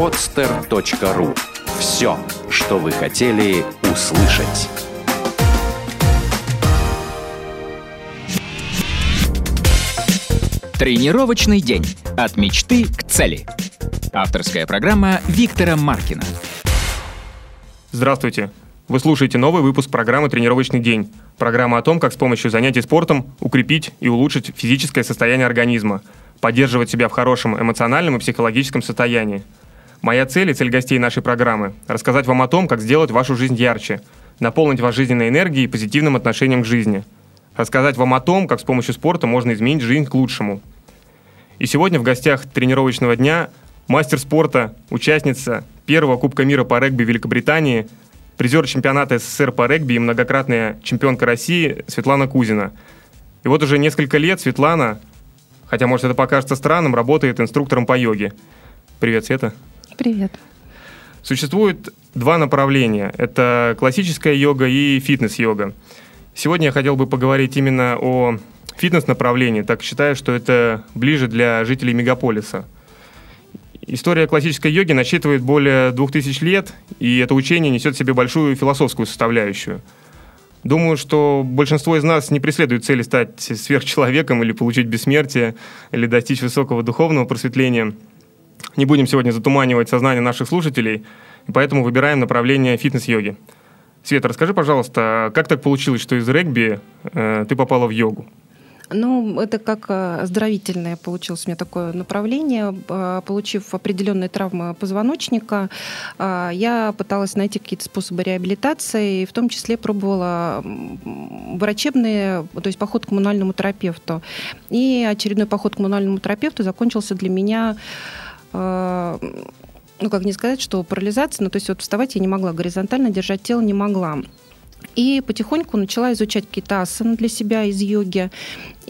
podster.ru Все, что вы хотели услышать. Тренировочный день. От мечты к цели. Авторская программа Виктора Маркина. Здравствуйте. Вы слушаете новый выпуск программы «Тренировочный день». Программа о том, как с помощью занятий спортом укрепить и улучшить физическое состояние организма, поддерживать себя в хорошем эмоциональном и психологическом состоянии. Моя цель и цель гостей нашей программы – рассказать вам о том, как сделать вашу жизнь ярче, наполнить вас жизненной энергией и позитивным отношением к жизни – рассказать вам о том, как с помощью спорта можно изменить жизнь к лучшему. И сегодня в гостях тренировочного дня мастер спорта, участница первого Кубка мира по регби Великобритании, призер чемпионата СССР по регби и многократная чемпионка России Светлана Кузина. И вот уже несколько лет Светлана, хотя, может, это покажется странным, работает инструктором по йоге. Привет, Света. Привет. Существует два направления. Это классическая йога и фитнес-йога. Сегодня я хотел бы поговорить именно о фитнес-направлении, так считаю, что это ближе для жителей мегаполиса. История классической йоги насчитывает более двух тысяч лет, и это учение несет в себе большую философскую составляющую. Думаю, что большинство из нас не преследует цели стать сверхчеловеком или получить бессмертие, или достичь высокого духовного просветления. Не будем сегодня затуманивать сознание наших слушателей, и поэтому выбираем направление фитнес-йоги – Света, расскажи, пожалуйста, как так получилось, что из регби э, ты попала в йогу? Ну, это как э, оздоровительное получилось у меня такое направление. Э, получив определенные травмы позвоночника, э, я пыталась найти какие-то способы реабилитации, в том числе пробовала врачебные, то есть поход к коммунальному терапевту. И очередной поход к коммунальному терапевту закончился для меня ну, как не сказать, что парализация, ну, то есть вот вставать я не могла, горизонтально держать тело не могла. И потихоньку начала изучать какие-то асаны для себя из йоги.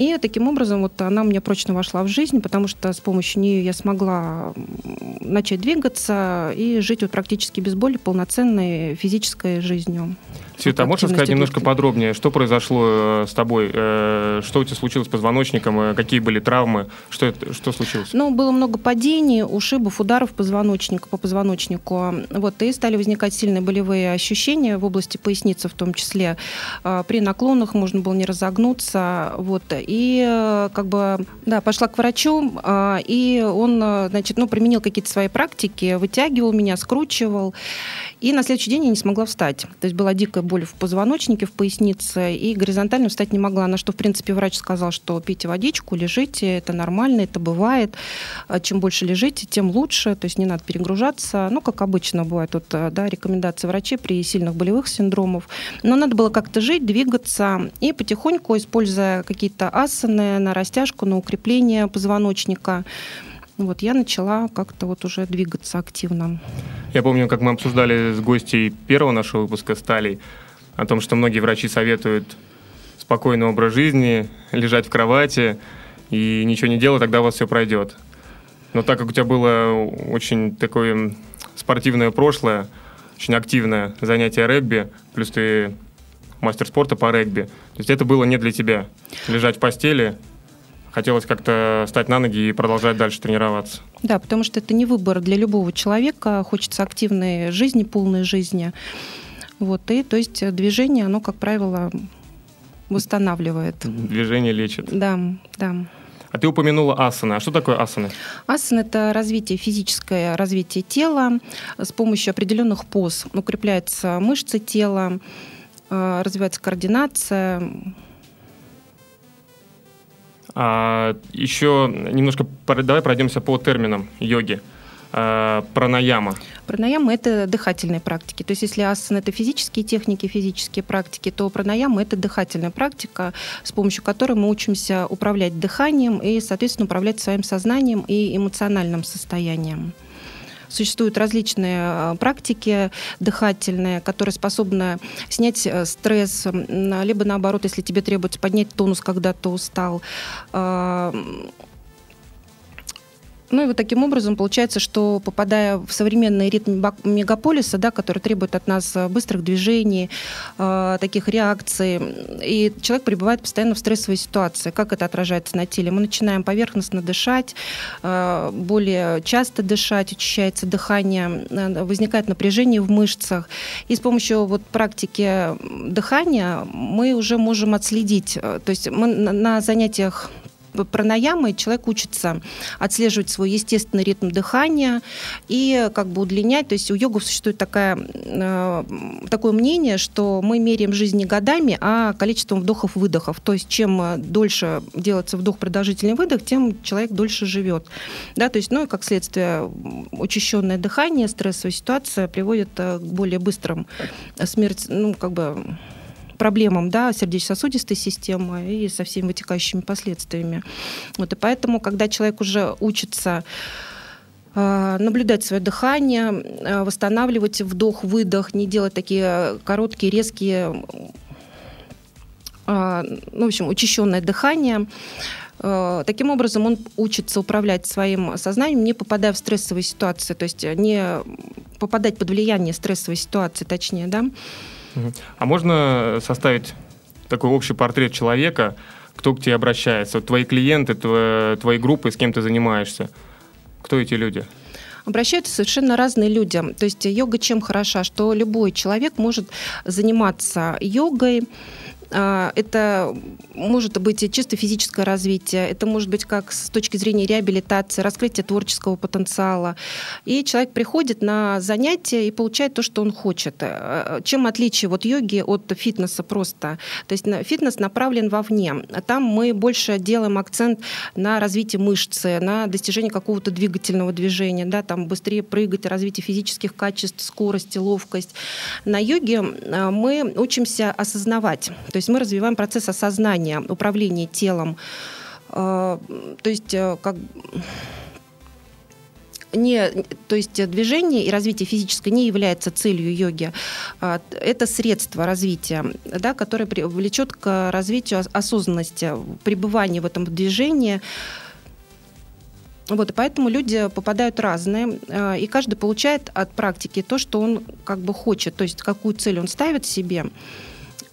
И таким образом вот она у меня прочно вошла в жизнь, потому что с помощью нее я смогла начать двигаться и жить вот практически без боли полноценной физической жизнью. Света, а можешь сказать немножко подробнее, что произошло э, с тобой? Э, что у тебя случилось с позвоночником? Э, какие были травмы? Что, это, что случилось? Ну, было много падений, ушибов, ударов позвоночника, по позвоночнику. Вот, и стали возникать сильные болевые ощущения в области поясницы в том числе. При наклонах можно было не разогнуться. Вот, и как бы, да, пошла к врачу, и он, значит, ну, применил какие-то свои практики, вытягивал меня, скручивал. И на следующий день я не смогла встать. То есть была дикая боль в позвоночнике, в пояснице, и горизонтально встать не могла. На что, в принципе, врач сказал, что пейте водичку, лежите, это нормально, это бывает. А чем больше лежите, тем лучше, то есть не надо перегружаться. Ну, как обычно бывает, вот, э, да, рекомендации врачей при сильных болевых синдромов. Но надо было как-то жить, двигаться, и потихоньку, используя какие-то асаны на растяжку, на укрепление позвоночника, вот я начала как-то вот уже двигаться активно. Я помню, как мы обсуждали с гостей первого нашего выпуска «Сталей» о том, что многие врачи советуют спокойный образ жизни, лежать в кровати и ничего не делать, тогда у вас все пройдет. Но так как у тебя было очень такое спортивное прошлое, очень активное занятие регби, плюс ты мастер спорта по регби, то есть это было не для тебя. Лежать в постели хотелось как-то встать на ноги и продолжать дальше тренироваться. Да, потому что это не выбор для любого человека. Хочется активной жизни, полной жизни. Вот, и то есть движение, оно, как правило, восстанавливает. Движение лечит. Да, да. А ты упомянула асаны. А что такое асаны? Асаны – это развитие физическое, развитие тела с помощью определенных поз. Укрепляются мышцы тела, развивается координация, а, еще немножко давай пройдемся по терминам йоги. А, пранаяма. Пранаяма – это дыхательные практики. То есть если асан – это физические техники, физические практики, то пранаяма – это дыхательная практика, с помощью которой мы учимся управлять дыханием и, соответственно, управлять своим сознанием и эмоциональным состоянием. Существуют различные э, практики дыхательные, которые способны снять э, стресс, либо наоборот, если тебе требуется поднять тонус, когда ты устал, э, Ну и вот таким образом получается, что попадая в современный ритм мегаполиса, да, который требует от нас э, быстрых движений, э, таких реакций, и человек пребывает постоянно в стрессовой ситуации. Как это отражается на теле? Мы начинаем поверхностно дышать, э, более часто дышать, учащается дыхание, э, возникает напряжение в мышцах. И с помощью вот практики дыхания мы уже можем отследить, э, то есть мы на занятиях пранаямой человек учится отслеживать свой естественный ритм дыхания и как бы удлинять. То есть у йогов существует такая, э, такое мнение, что мы меряем жизнь не годами, а количеством вдохов-выдохов. То есть чем дольше делается вдох, продолжительный выдох, тем человек дольше живет. Да, то есть, ну и как следствие, учащенное дыхание, стрессовая ситуация приводит э, к более быстрым смерти, ну как бы проблемам да, сердечно-сосудистой системы и со всеми вытекающими последствиями. Вот, и поэтому, когда человек уже учится э, наблюдать свое дыхание, э, восстанавливать вдох-выдох, не делать такие короткие, резкие, э, ну, в общем, учащенное дыхание. Таким образом, он учится управлять своим сознанием, не попадая в стрессовые ситуации, то есть не попадать под влияние стрессовой ситуации, точнее, да. А можно составить такой общий портрет человека, кто к тебе обращается? Вот твои клиенты, твои группы, с кем ты занимаешься? Кто эти люди? обращаются совершенно разные люди. То есть йога чем хороша, что любой человек может заниматься йогой, это может быть чисто физическое развитие, это может быть как с точки зрения реабилитации, раскрытия творческого потенциала. И человек приходит на занятия и получает то, что он хочет. Э, чем отличие вот йоги от фитнеса просто? То есть фитнес направлен вовне. Там мы больше делаем акцент на развитие мышцы, на достижение какого-то двигательного движения, да, там быстрее прыгать, развитие физических качеств, скорости, ловкость. На йоге э, мы учимся осознавать. То есть мы развиваем процесс осознания, управления телом. Э, то есть э, как не, то есть движение и развитие физическое не является целью йоги. А, это средство развития, да, которое влечет к развитию осознанности, пребывания в этом движении. Вот, и поэтому люди попадают разные, э, и каждый получает от практики то, что он как бы хочет, то есть какую цель он ставит себе.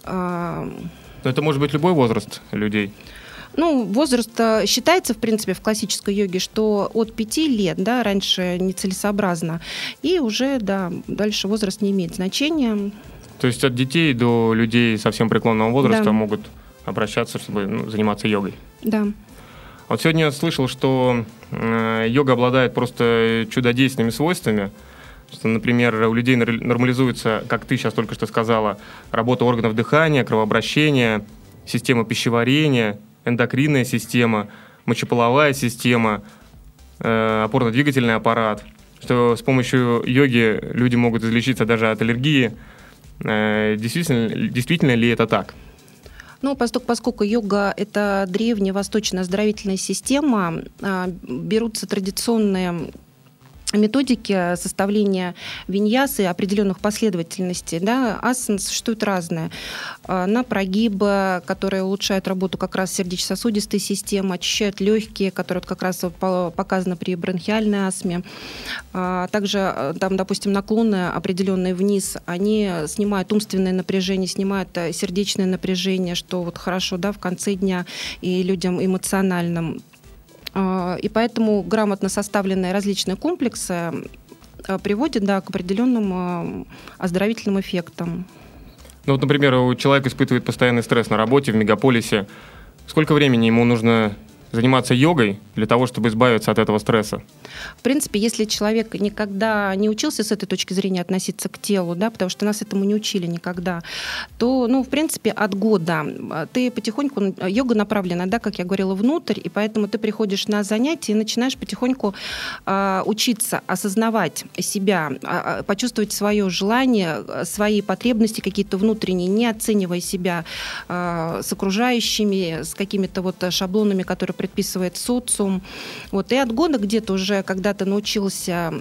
Но это может быть любой возраст людей. Ну, возраст э, считается, в принципе, в классической йоге, что от 5 лет, да, раньше нецелесообразно, и уже, да, дальше возраст не имеет значения. То есть от детей до людей совсем преклонного возраста да. могут обращаться, чтобы ну, заниматься йогой? Да. Вот сегодня я слышал, что э, йога обладает просто чудодейственными свойствами, что, например, у людей нормализуется, как ты сейчас только что сказала, работа органов дыхания, кровообращения, система пищеварения, эндокринная система, мочеполовая система, э, опорно-двигательный аппарат, что с помощью йоги люди могут излечиться даже от аллергии. Э, действительно, действительно ли это так? Ну, поскольку, йога – это древняя восточная оздоровительная система, а, берутся традиционные методики составления виньясы определенных последовательностей. Да, асан существует разные. А, на прогибы, которые улучшают работу как раз сердечно-сосудистой системы, очищают легкие, которые как раз показаны при бронхиальной астме. А, также, а, там, допустим, наклоны определенные вниз, они снимают умственное напряжение, снимают э, сердечное напряжение, что вот хорошо да, в конце дня и людям эмоциональным и поэтому грамотно составленные различные комплексы а, приводят да, к определенным а, оздоровительным эффектам. Ну вот, например, у человека испытывает постоянный стресс на работе в мегаполисе. Сколько времени ему нужно заниматься йогой для того, чтобы избавиться от этого стресса? В принципе, если человек никогда не учился с этой точки зрения относиться к телу, да, потому что нас этому не учили никогда, то, ну, в принципе, от года ты потихоньку, йога направлена, да, как я говорила, внутрь, и поэтому ты приходишь на занятия и начинаешь потихоньку э, учиться осознавать себя, э, почувствовать свое желание, свои потребности какие-то внутренние, не оценивая себя э, с окружающими, с какими-то вот шаблонами, которые предписывает социум. Вот, и от года где-то уже, когда ты научился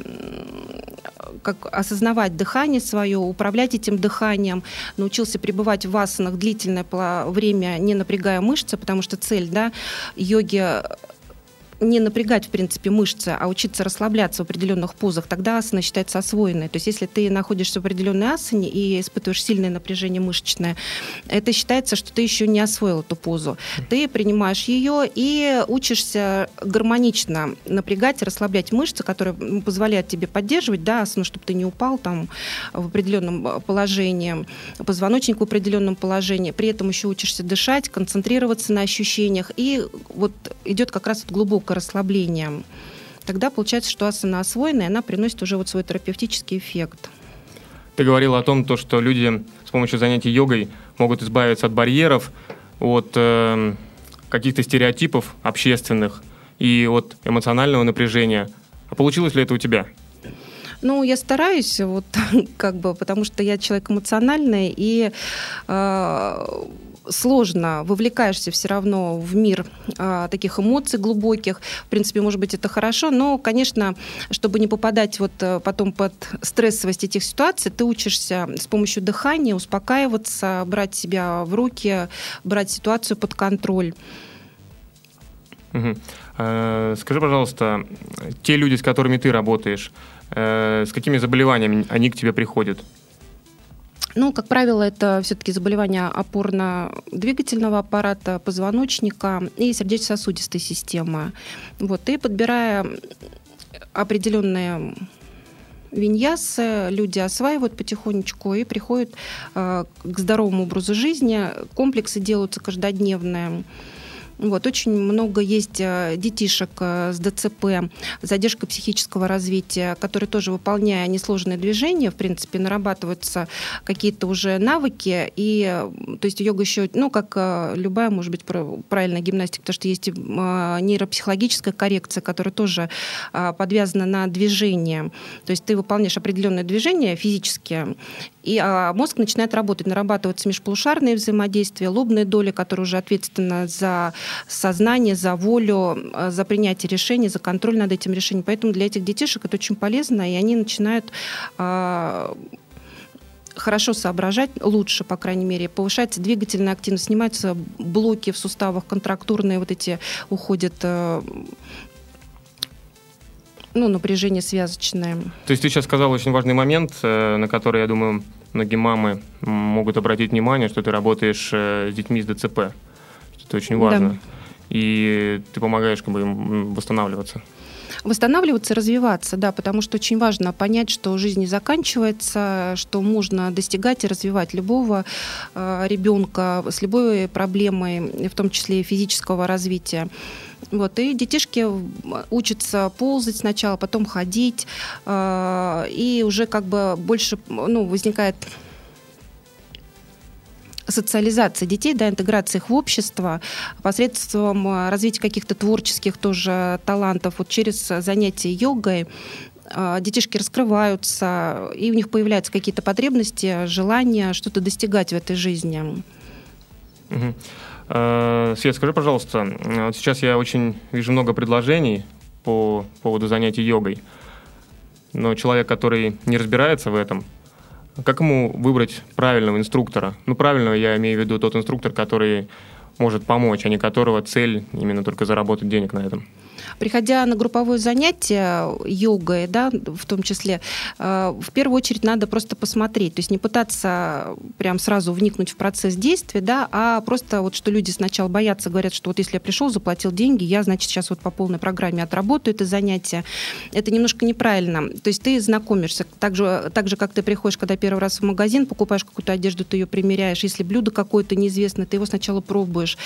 как осознавать дыхание свое, управлять этим дыханием, научился пребывать в асанах длительное время, не напрягая мышцы, потому что цель да, йоги не напрягать, в принципе, мышцы, а учиться расслабляться в определенных позах, тогда асана считается освоенной. То есть если ты находишься в определенной асане и испытываешь сильное напряжение мышечное, это считается, что ты еще не освоил эту позу. Ты принимаешь ее и учишься гармонично напрягать, расслаблять мышцы, которые позволяют тебе поддерживать да, асану, чтобы ты не упал там в определенном положении, позвоночник в определенном положении. При этом еще учишься дышать, концентрироваться на ощущениях. И вот идет как раз глубокое расслабление. Тогда получается, что асана освоенная, она приносит уже вот свой терапевтический эффект. Ты говорила о том, то, что люди с помощью занятий йогой могут избавиться от барьеров, от э, каких-то стереотипов общественных и от эмоционального напряжения. А получилось ли это у тебя? Ну, я стараюсь, вот как бы, потому что я человек эмоциональный, и э, сложно, вовлекаешься все равно в мир а, таких эмоций глубоких. В принципе, может быть, это хорошо, но, конечно, чтобы не попадать вот э, потом под стрессовость этих ситуаций, ты учишься с помощью дыхания успокаиваться, брать себя в руки, брать ситуацию под контроль. Угу. Скажи, пожалуйста, те люди, с которыми ты работаешь, э, с какими заболеваниями они к тебе приходят? Ну, как правило, это все-таки заболевания опорно-двигательного аппарата, позвоночника и сердечно-сосудистой системы. Вот, и подбирая определенные виньясы люди осваивают потихонечку и приходят э, к здоровому образу жизни. Комплексы делаются каждодневные. Вот, очень много есть э, детишек э, с ДЦП, задержка психического развития, которые тоже, выполняя несложные движения, в принципе, нарабатываются какие-то уже навыки. И, то есть йога еще, ну, как э, любая, может быть, правильная гимнастика, потому что есть нейропсихологическая коррекция, которая тоже подвязана на движение. То есть ты выполняешь определенное движение физические, и а, мозг начинает работать, нарабатываются межполушарные взаимодействия, лобные доли, которые уже ответственны за сознание, за волю, э, за принятие решений, за контроль над этим решением. Поэтому для этих детишек это очень полезно, и они начинают а, хорошо соображать, лучше, по крайней мере, повышается двигательная активность, снимаются блоки в суставах, контрактурные вот эти уходят э, ну, напряжение связочное. То есть ты сейчас сказал очень важный момент, э, на который, я думаю, многие мамы могут обратить внимание, что ты работаешь с детьми с ДЦП. Это очень важно. Да. И ты помогаешь как бы, им восстанавливаться восстанавливаться, развиваться, да, потому что очень важно понять, что жизнь не заканчивается, что можно достигать и развивать любого э, ребенка с любой проблемой, в том числе и физического развития. Вот, и детишки учатся ползать сначала, потом ходить, э, и уже как бы больше ну, возникает социализации детей, да, интеграции их в общество посредством э, развития каких-то творческих тоже талантов, вот через занятия йогой э, детишки раскрываются, и у них появляются какие-то потребности, желания что-то достигать в этой жизни. Угу. Свет, скажи, пожалуйста, вот сейчас я очень вижу много предложений по поводу занятий йогой, но человек, который не разбирается в этом, как ему выбрать правильного инструктора? Ну, правильного я имею в виду тот инструктор, который может помочь, а не которого цель именно только заработать денег на этом. Приходя на групповое занятие йогой, да, в том числе, э, в первую очередь надо просто посмотреть, то есть не пытаться прям сразу вникнуть в процесс действия, да, а просто вот что люди сначала боятся, говорят, что вот если я пришел, заплатил деньги, я, значит, сейчас вот по полной программе отработаю это занятие. Это немножко неправильно. То есть ты знакомишься, так же, так же как ты приходишь, когда первый раз в магазин, покупаешь какую-то одежду, ты ее примеряешь, если блюдо какое-то неизвестное, ты его сначала пробуешь.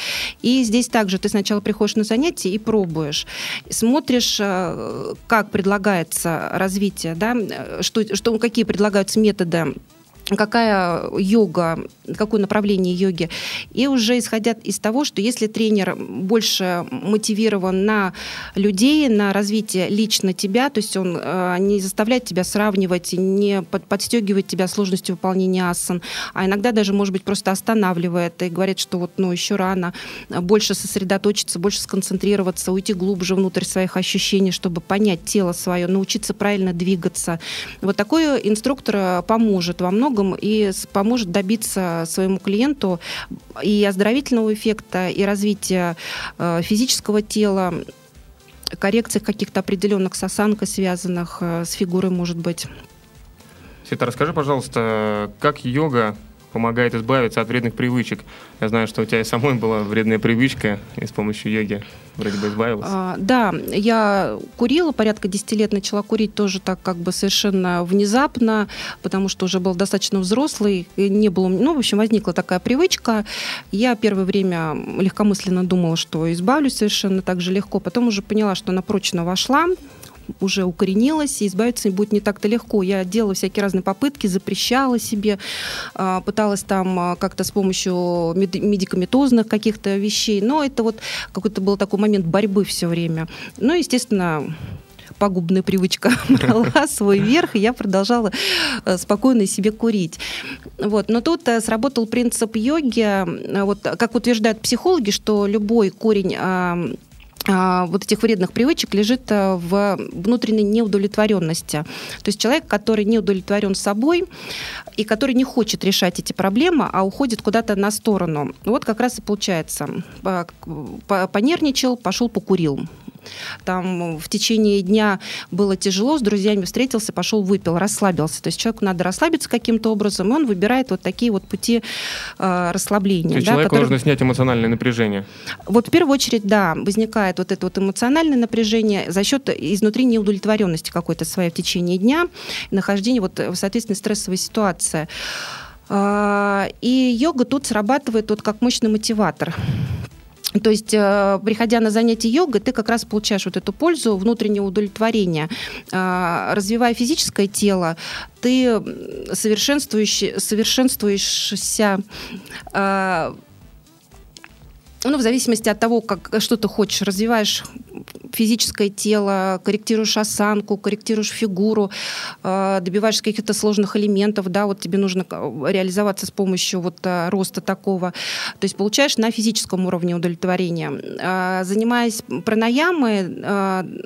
И здесь также ты сначала приходишь на занятие и пробуешь смотришь, э, как предлагается развитие, да, э, что, что, какие предлагаются методы какая йога, какое направление йоги. И уже исходя из того, что если тренер больше мотивирован на людей, на развитие лично тебя, то есть он э, не заставляет тебя сравнивать, не под, подстегивает тебя сложностью выполнения асан, а иногда даже, может быть, просто останавливает и говорит, что вот, ну, еще рано, больше сосредоточиться, больше сконцентрироваться, уйти глубже внутрь своих ощущений, чтобы понять тело свое, научиться правильно двигаться. Вот такой инструктор поможет во многом многом и поможет добиться своему клиенту и оздоровительного эффекта, и развития э, физического тела, коррекциях каких-то определенных с осанкой связанных, э, с фигурой, может быть. Света, расскажи, пожалуйста, как йога помогает избавиться от вредных привычек. Я знаю, что у тебя и самой была вредная привычка, и с помощью йоги вроде бы избавилась. А, да, я курила, порядка 10 лет начала курить тоже так как бы совершенно внезапно, потому что уже был достаточно взрослый, не было, ну, в общем, возникла такая привычка. Я первое время легкомысленно думала, что избавлюсь совершенно так же легко, потом уже поняла, что она прочно вошла, уже укоренилась, и избавиться будет не так-то легко. Я делала всякие разные попытки, запрещала себе, а, пыталась там а, как-то с помощью медикаментозных каких-то вещей, но это вот какой-то был такой момент борьбы все время. Ну, естественно, пагубная привычка брала свой верх, и я продолжала э, спокойно себе курить. Вот. Но тут э, сработал принцип йоги, вот, как утверждают психологи, что любой корень вот этих вредных привычек лежит э, в внутренней неудовлетворенности. То есть человек, который не удовлетворен собой и который не хочет решать эти проблемы, а уходит куда-то на сторону. Вот как раз и получается. Понервничал, пошел покурил. Там в течение дня было тяжело, с друзьями встретился, пошел выпил, расслабился. То есть человеку надо расслабиться каким-то образом, и он выбирает вот такие вот пути э, расслабления. То есть да, человеку которые... нужно снять эмоциональное напряжение? Вот в первую очередь, да, возникает вот это вот эмоциональное напряжение за счет изнутри неудовлетворенности какой-то своей в течение дня, нахождения вот в соответственно стрессовой ситуации. А, и йога тут срабатывает вот как мощный мотиватор. То есть, э, приходя на занятие йогой, ты как раз получаешь вот эту пользу, внутреннее удовлетворение. А, развивая физическое тело, ты совершенствуешь, совершенствуешься а, ну, в зависимости от того, как, что ты хочешь, развиваешь физическое тело, корректируешь осанку, корректируешь фигуру, э, добиваешься каких-то сложных элементов, да, вот тебе нужно реализоваться с помощью вот э, роста такого. То есть получаешь на физическом уровне удовлетворение. Э, занимаясь пранаямой,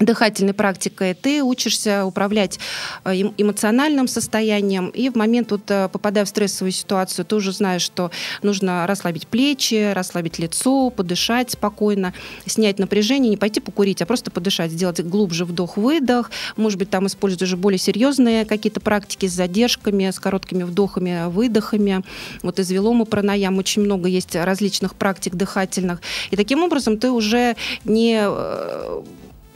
дыхательной практикой, ты учишься управлять э, эмоциональным состоянием, и в момент, вот, э, попадая в стрессовую ситуацию, ты уже знаешь, что нужно расслабить плечи, расслабить лицо, подышать спокойно, снять напряжение, не пойти покурить, а просто подышать, сделать глубже вдох-выдох, может быть, там используют уже более серьезные какие-то практики с задержками, с короткими вдохами, выдохами. Вот из вилома пранаям очень много есть различных практик дыхательных. И таким образом ты уже не э,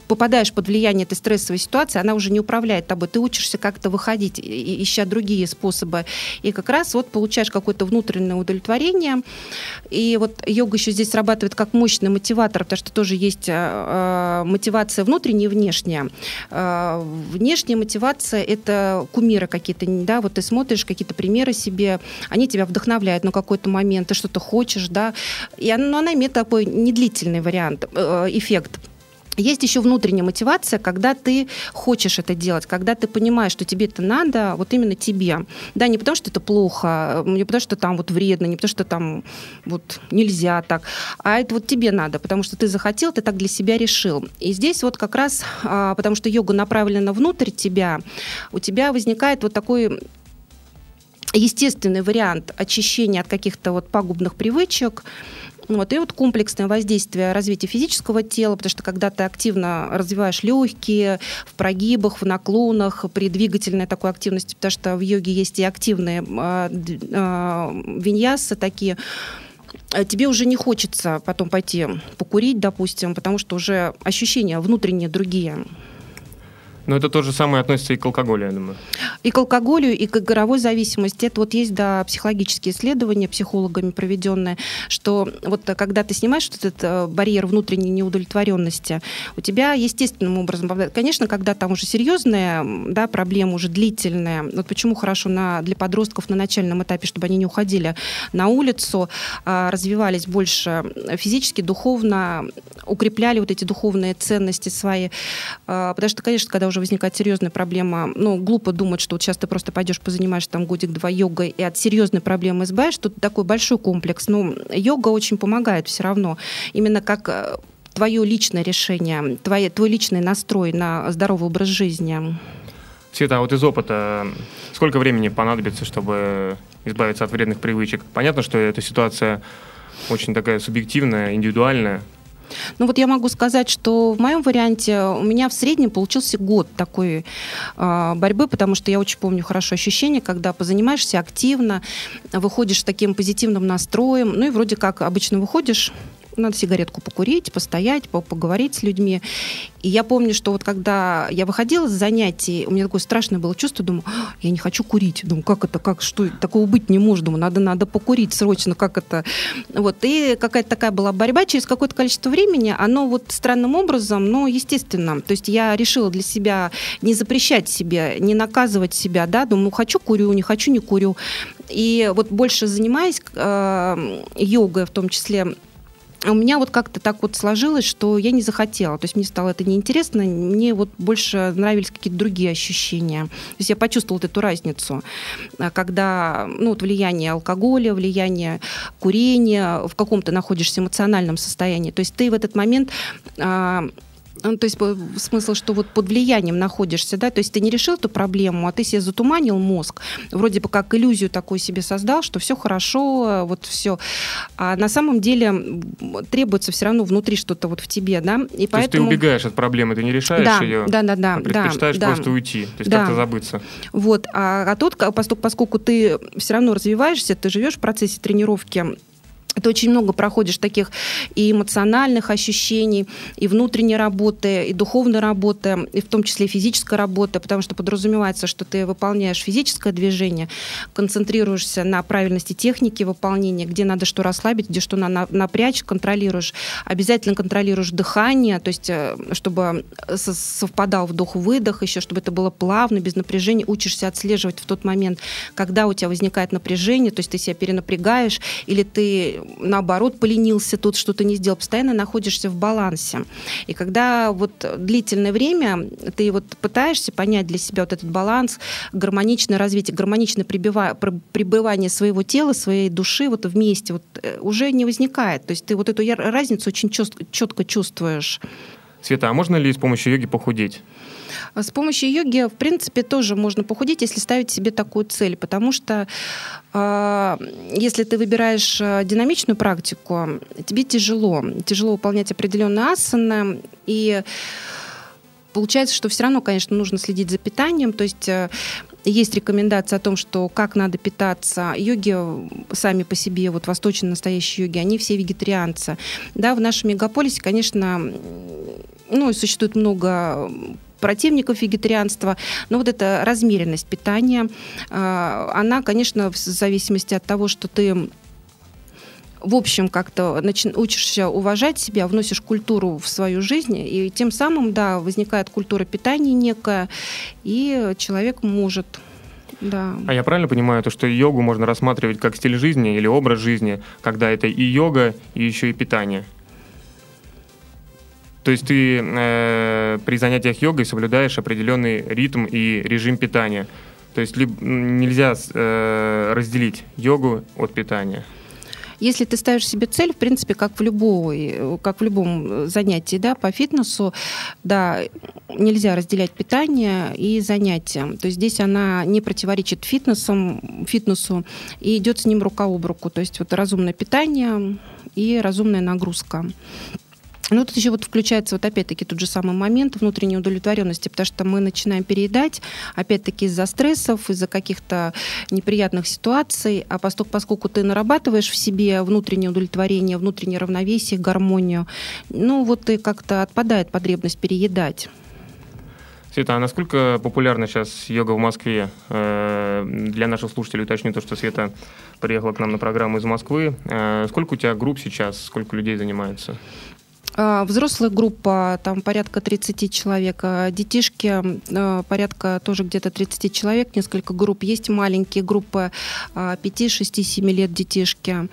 попадаешь под влияние этой стрессовой ситуации, она уже не управляет тобой. Ты учишься как-то выходить, ища другие способы. И как раз вот получаешь какое-то внутреннее удовлетворение. И вот йога еще здесь срабатывает как мощный мотиватор, потому что тоже есть э, мотивация внутренняя и внешняя. Э, внешняя мотивация — это кумиры какие-то, да, вот ты смотришь какие-то примеры себе, они тебя вдохновляют на какой-то момент, ты что-то хочешь, да, и она, ну, она имеет такой недлительный вариант, э, эффект. Есть еще внутренняя мотивация, когда ты хочешь это делать, когда ты понимаешь, что тебе это надо, вот именно тебе. Да, не потому что это плохо, не потому что там вот вредно, не потому что там вот нельзя так, а это вот тебе надо, потому что ты захотел, ты так для себя решил. И здесь вот как раз, а, потому что йога направлена внутрь тебя, у тебя возникает вот такой естественный вариант очищения от каких-то вот пагубных привычек, вот, и вот комплексное воздействие развития физического тела, потому что когда ты активно развиваешь легкие, в прогибах, в наклонах, при двигательной такой активности, потому что в йоге есть и активные э, э, виньясы такие, а тебе уже не хочется потом пойти покурить, допустим, потому что уже ощущения внутренние другие. Но это то же самое относится и к алкоголю, я думаю. И к алкоголю, и к игровой зависимости. Это вот есть, да, психологические исследования психологами проведенные, что вот когда ты снимаешь вот этот э, барьер внутренней неудовлетворенности, у тебя естественным образом, конечно, когда там уже серьезная да, проблема, уже длительная, вот почему хорошо на, для подростков на начальном этапе, чтобы они не уходили на улицу, а развивались больше физически, духовно, укрепляли вот эти духовные ценности свои. А, потому что, конечно, когда уже уже возникает серьезная проблема, ну, глупо думать, что вот сейчас ты просто пойдешь позанимаешься там годик-два йогой и от серьезной проблемы избавишь, тут такой большой комплекс. Но йога очень помогает все равно. Именно как э, твое личное решение, твой, твой личный настрой на здоровый образ жизни. Света, а вот из опыта, сколько времени понадобится, чтобы избавиться от вредных привычек? Понятно, что эта ситуация очень такая субъективная, индивидуальная, Ну вот я могу сказать, что в моем варианте у меня в среднем получился год такой э, борьбы, потому что я очень помню хорошо ощущение, когда позанимаешься активно, выходишь с таким позитивным настроем, ну и вроде как обычно выходишь надо сигаретку покурить, постоять, поговорить с людьми. И я помню, что вот когда я выходила с занятий, у меня такое страшное было чувство, думаю, «А, я не хочу курить. Думаю, как это, как, что, такого быть не может. Думаю, надо, надо покурить срочно, как это. Вот, и какая-то такая была борьба. Через какое-то количество времени оно вот странным образом, но естественно. То есть я решила для себя не запрещать себе, не наказывать себя, да, думаю, хочу курю, не хочу не курю. И вот больше занимаясь э, йогой в том числе, у меня вот как-то так вот сложилось, что я не захотела. То есть мне стало это неинтересно, мне вот больше нравились какие-то другие ощущения. То есть я почувствовала вот эту разницу, а, когда ну, вот влияние алкоголя, влияние курения, в каком-то находишься эмоциональном состоянии. То есть ты в этот момент а, то есть смысл, что вот под влиянием находишься, да, то есть ты не решил эту проблему, а ты себе затуманил мозг, вроде бы как иллюзию такую себе создал, что все хорошо, вот все. А на самом деле требуется все равно внутри что-то вот в тебе, да, и то поэтому... есть ты убегаешь от проблемы, ты не решаешь да, ее, да, да, да, а предпочитаешь да, просто уйти, то есть да. как-то забыться. Вот, а, а поскольку, поскольку ты все равно развиваешься, ты живешь в процессе тренировки, ты очень много проходишь таких и эмоциональных ощущений, и внутренней работы, и духовной работы, и в том числе физической работы, потому что подразумевается, что ты выполняешь физическое движение, концентрируешься на правильности техники выполнения, где надо что расслабить, где что на напрячь, контролируешь. Обязательно контролируешь дыхание, то есть э, чтобы совпадал вдох-выдох, еще чтобы это было плавно, без напряжения. Учишься отслеживать в тот момент, когда у тебя возникает напряжение, то есть ты себя перенапрягаешь, или ты наоборот, поленился, тут что-то не сделал, постоянно находишься в балансе. И когда вот длительное время ты вот пытаешься понять для себя вот этот баланс, гармоничное развитие, гармоничное пребывание своего тела, своей души вот вместе вот э, уже не возникает. То есть ты вот эту разницу очень четко чувствуешь. Света, а можно ли с помощью йоги похудеть? А с помощью йоги, в принципе, тоже можно похудеть, если ставить себе такую цель, потому что э, если ты выбираешь э, динамичную практику, тебе тяжело, тяжело выполнять определенные асаны, и получается, что все равно, конечно, нужно следить за питанием, то есть э, есть рекомендация о том, что как надо питаться. Йоги сами по себе, вот восточные настоящие йоги, они все вегетарианцы. Да, в нашем мегаполисе, конечно, ну, существует много противников вегетарианства. Но вот эта размеренность питания, а, она, конечно, в зависимости от того, что ты в общем, как-то учишься уважать себя, вносишь культуру в свою жизнь, и тем самым, да, возникает культура питания некая, и человек может да. А я правильно понимаю, то, что йогу можно рассматривать как стиль жизни или образ жизни, когда это и йога, и еще и питание? То есть ты э, при занятиях йогой соблюдаешь определенный ритм и режим питания. То есть либо, нельзя э, разделить йогу от питания. Если ты ставишь себе цель, в принципе, как в, любой, как в любом занятии да, по фитнесу, да, нельзя разделять питание и занятия. То есть здесь она не противоречит фитнесом, фитнесу и идет с ним рука об руку. То есть вот разумное питание и разумная нагрузка. Ну, тут еще вот включается вот опять-таки тот же самый момент внутренней удовлетворенности, потому что мы начинаем переедать, опять-таки из-за стрессов, из-за каких-то неприятных ситуаций, а поскольку, поскольку ты нарабатываешь в себе внутреннее удовлетворение, внутреннее равновесие, гармонию, ну вот и как-то отпадает потребность переедать. Света, а насколько популярна сейчас йога в Москве? Э, для наших слушателей уточню то, что Света приехала к нам на программу из Москвы. Э, сколько у тебя групп сейчас, сколько людей занимается? А, взрослая группа, там порядка 30 человек, а детишки а, порядка тоже где-то 30 человек, несколько групп. Есть маленькие группы 5, 6, 7 лет детишки.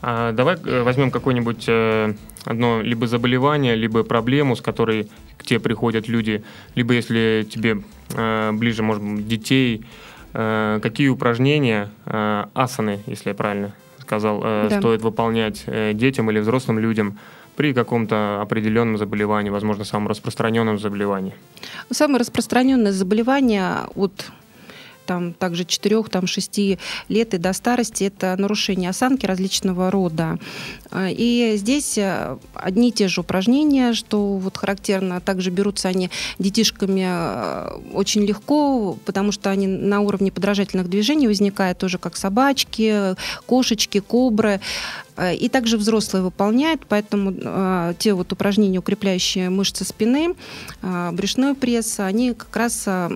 Давай э, возьмем какое-нибудь э, одно либо заболевание, либо проблему, с которой к тебе приходят люди, либо если тебе э, ближе, может быть, детей, какие упражнения, асаны, если я правильно сказал, э, да. стоит выполнять э, детям или взрослым людям при каком-то определенном заболевании, возможно, самом распространенном заболевании? Самое распространенное заболевание от там, также 4-6 лет и до старости, это нарушение осанки различного рода. И здесь одни и те же упражнения, что вот характерно, также берутся они детишками очень легко, потому что они на уровне подражательных движений возникают тоже как собачки, кошечки, кобры. Э, и также взрослые выполняют, поэтому э, те вот упражнения, укрепляющие мышцы спины, э, брюшной пресс, они как раз э,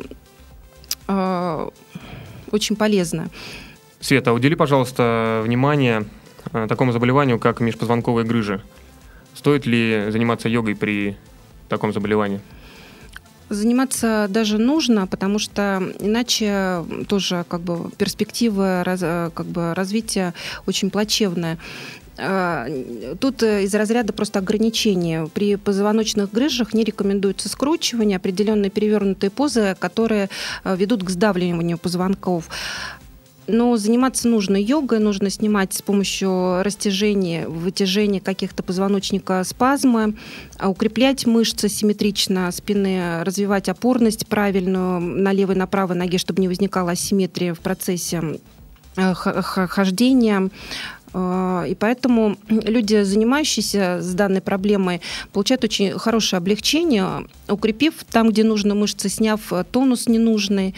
э, очень полезны. Света, удели, пожалуйста, внимание э, такому заболеванию, как межпозвонковые грыжи. Стоит ли заниматься йогой при таком заболевании? Заниматься даже нужно, потому что иначе тоже как бы перспективы раз, как бы развития очень плачевная. А, тут э, из разряда просто ограничения. При позвоночных грыжах не рекомендуется скручивание, определенные перевернутые позы, которые э, ведут к сдавливанию позвонков. Но заниматься нужно йогой, нужно снимать с помощью растяжения, вытяжения каких-то позвоночника спазмы, а укреплять мышцы симметрично спины, развивать опорность правильную на левой на правой ноге, чтобы не возникала асимметрия в процессе э, хождения. Э, и поэтому люди, занимающиеся с данной проблемой, получают очень хорошее облегчение, укрепив там, где нужно мышцы, сняв тонус ненужный,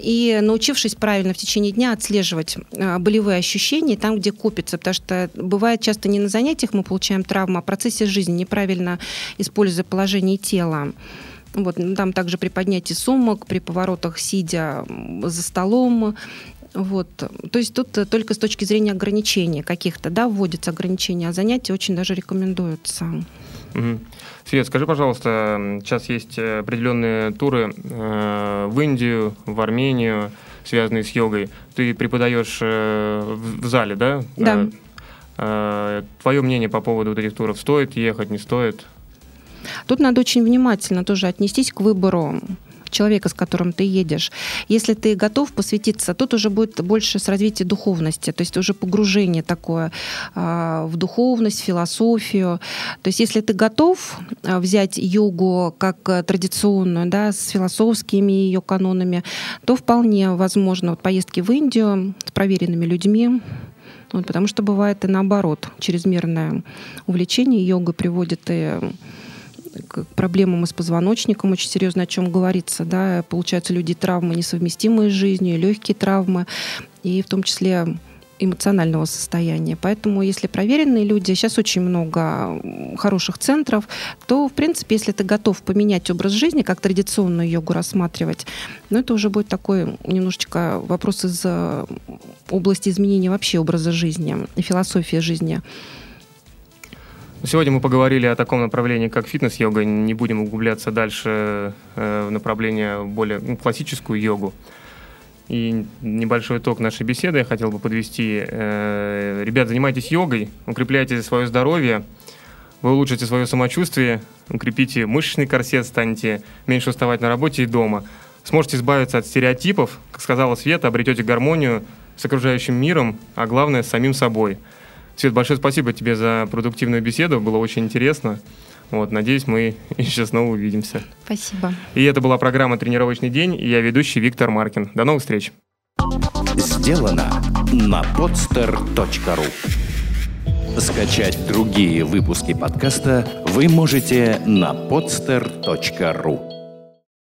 и научившись правильно в течение дня отслеживать а, болевые ощущения там, где копится, потому что бывает часто не на занятиях мы получаем травму, а в процессе жизни, неправильно используя положение тела. Вот, там также при поднятии сумок, при поворотах сидя за столом. Вот. То есть тут только с точки зрения ограничений каких-то, да, вводятся ограничения, а занятия очень даже рекомендуются. Угу. Свет, скажи, пожалуйста, сейчас есть определенные туры э, в Индию, в Армению, связанные с йогой. Ты преподаешь э, в, в зале, да? Да. Э, твое мнение по поводу вот этих туров? Стоит ехать, не стоит? Тут надо очень внимательно тоже отнестись к выбору человека, с которым ты едешь. Если ты готов посвятиться, тут уже будет больше с развития духовности, то есть уже погружение такое э, в духовность, философию. То есть если ты готов а, взять йогу как э, традиционную, да, с философскими ее канонами, то вполне возможно вот поездки в Индию с проверенными людьми, вот, потому что бывает и наоборот, чрезмерное увлечение йогой приводит и к проблемам с позвоночником, очень серьезно о чем говорится. Да? Получаются люди травмы, несовместимые с жизнью, легкие травмы, и в том числе эмоционального состояния. Поэтому, если проверенные люди, сейчас очень много хороших центров, то, в принципе, если ты готов поменять образ жизни, как традиционную йогу рассматривать, ну, это уже будет такой немножечко вопрос из области изменения вообще образа жизни философии жизни. Сегодня мы поговорили о таком направлении, как фитнес-йога. Не будем углубляться дальше э, в направление более ну, классическую йогу. И небольшой итог нашей беседы я хотел бы подвести. Э, ребят, занимайтесь йогой, укрепляйте свое здоровье, вы улучшите свое самочувствие, укрепите мышечный корсет, станете меньше уставать на работе и дома. Сможете избавиться от стереотипов, как сказала Света, обретете гармонию с окружающим миром, а главное, с самим собой – Свет, большое спасибо тебе за продуктивную беседу, было очень интересно. Вот, надеюсь, мы еще снова увидимся. Спасибо. И это была программа «Тренировочный день», и я ведущий Виктор Маркин. До новых встреч. Сделано на podster.ru Скачать другие выпуски подкаста вы можете на podster.ru